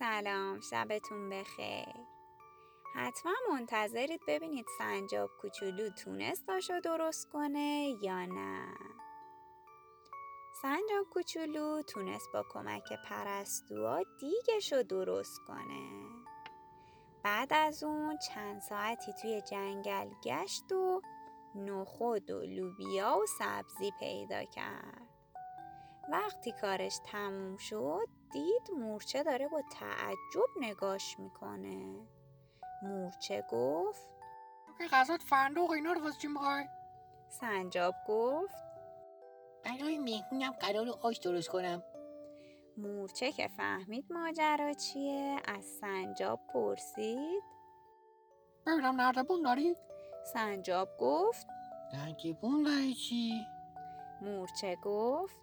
سلام شبتون بخیر. حتما منتظرید ببینید سنجاب کوچولو تونست آشو درست کنه یا نه. سنجاب کوچولو تونست با کمک پرستوها دیگشو درست کنه. بعد از اون چند ساعتی توی جنگل گشت و نخود و لوبیا و سبزی پیدا کرد. وقتی کارش تموم شد دید مورچه داره با تعجب نگاش می‌کنه مورچه گفت که غذات فندق اینا رو واسه چی می‌خوای؟ سنجاب گفت برای مهمونم قرار آش درست کنم مورچه که فهمید ماجرا چیه از سنجاب پرسید ببینم نردبون داری؟ سنجاب گفت نردبون برای چی؟ مورچه گفت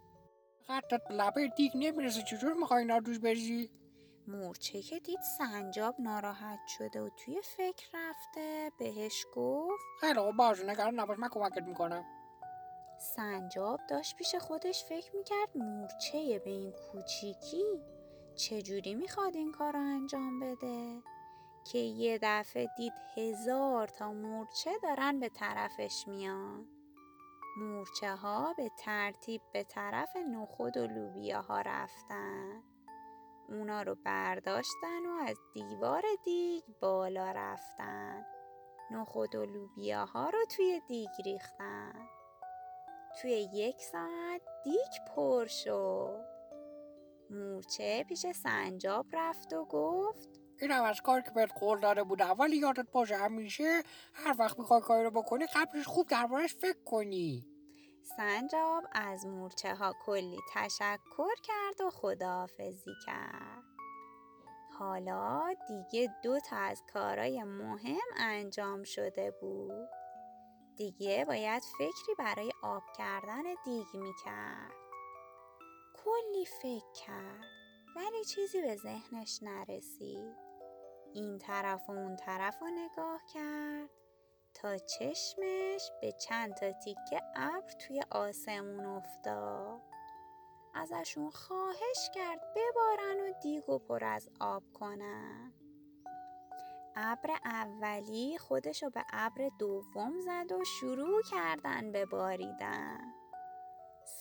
قدرت به لبه دیگ نمی‌رسه. چجور می‌خوای اینا رو دوش بریزی؟ مورچه که دید سنجاب ناراحت شده و توی فکر رفته بهش گفت خیلی خوب باشه. نگران نباش من کمکت می‌کنم. سنجاب داشت پیش خودش فکر می‌کرد مورچه به این کوچیکی چجوری می‌خواد این کار رو انجام بده؟ که یه دفعه دید هزار تا مورچه دارن به طرفش میان. مورچه ها به ترتیب به طرف نخود و لوبیاها رفتن. اونا رو برداشتن و از دیوار دیگ بالا رفتن. نخود و لوبیاها رو توی دیگ ریختن. توی یک ساعت دیگ پر شد. مورچه پیش سنجاب رفت و گفت اینم از کار که بهت قول داده بودم. ولی یادت باشه همیشه هر وقت می‌خوای کاری رو بکنی قبلش خوب دربارش فکر کنی. سنجاب از مورچه ها کلی تشکر کرد و خداحافظی کرد. حالا دیگه دو تا از کارای مهم انجام شده بود. دیگه باید فکری برای آب کردن دیگ می‌کرد. کلی فکر کرد ولی چیزی به ذهنش نرسید. این طرف و اون طرف رو نگاه کرد تا چشمش به چند تا تیکه ابر توی آسمون افتاد. ازشون خواهش کرد ببارن و دیگو پر از آب کنن. ابر اولی خودشو به ابر دوم زد و شروع کردن به باریدن.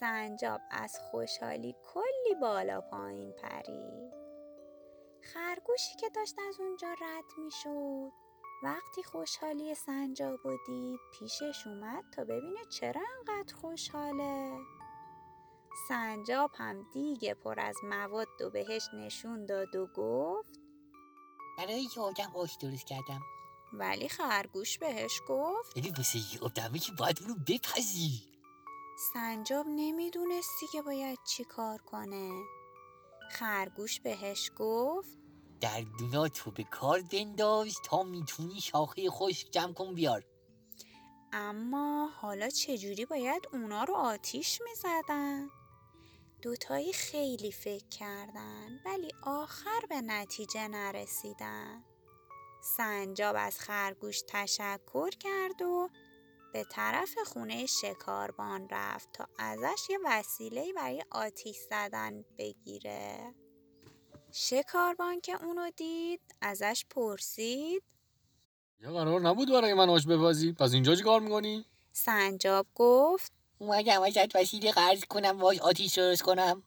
سنجاب از خوشحالی کلی بالا پایین پرید. خرگوشی که داشت از اونجا رد می شد وقتی خوشحالی سنجاب و دید پیشش اومد تا ببینه چرا انقدر خوشحاله. سنجاب هم دیگه پر از مواد و بهش نشون داد و گفت برای یه آدم آش درست کردم. ولی خرگوش بهش گفت ببین واسه یه آدمه که باید اونو بپزی. سنجاب نمی‌دونستی که باید چی کار کنه. خرگوش بهش گفت در دوناتو به کار بنداز تا می‌تونی شاخه خشک جمع کن بیار. اما حالا چجوری باید اونا رو آتیش می‌زدن؟ دوتایی خیلی فکر کردن ولی آخر به نتیجه نرسیدن. سنجاب از خرگوش تشکر کرد و به طرف خونه شکاربان رفت تا ازش یه وسیله برای آتیش زدن بگیره. شکاربان که اونو دید؟ ازش پرسید. یا قرار نبود برای من آش بپزی پس اینجا چی کار می‌کنی؟ سنجاب گفت. اومدم ازت وسیله قرض کنم واش آتیش درست کنم.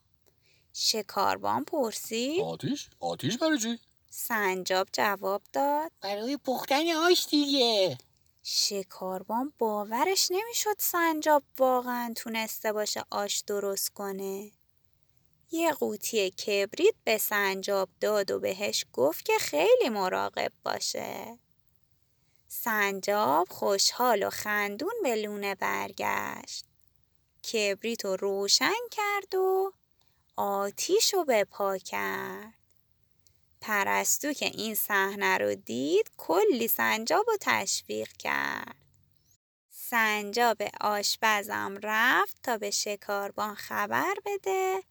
شکاربان پرسید؟ آتیش؟ آتیش برای چی؟ سنجاب جواب داد. برای پختن آش دیگه. شکاربان باورش نمی‌شد سنجاب واقعا تونسته باشه آش درست کنه. یه قوطی کبریت به سنجاب داد و بهش گفت که خیلی مراقب باشه. سنجاب خوشحال و خندون به لونه برگشت. کبریت رو روشن کرد و آتیش رو به پا کرد. پرستو که این صحنه رو دید کلی سنجاب رو تشویق کرد. سنجاب آشپزم رفت تا به شکاربان خبر بده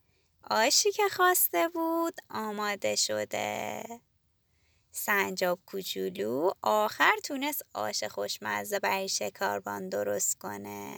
آشی که خواسته بود آماده شده. سنجاب کوچولو آخر تونست آش خوشمزه برای شکاربان درست کنه.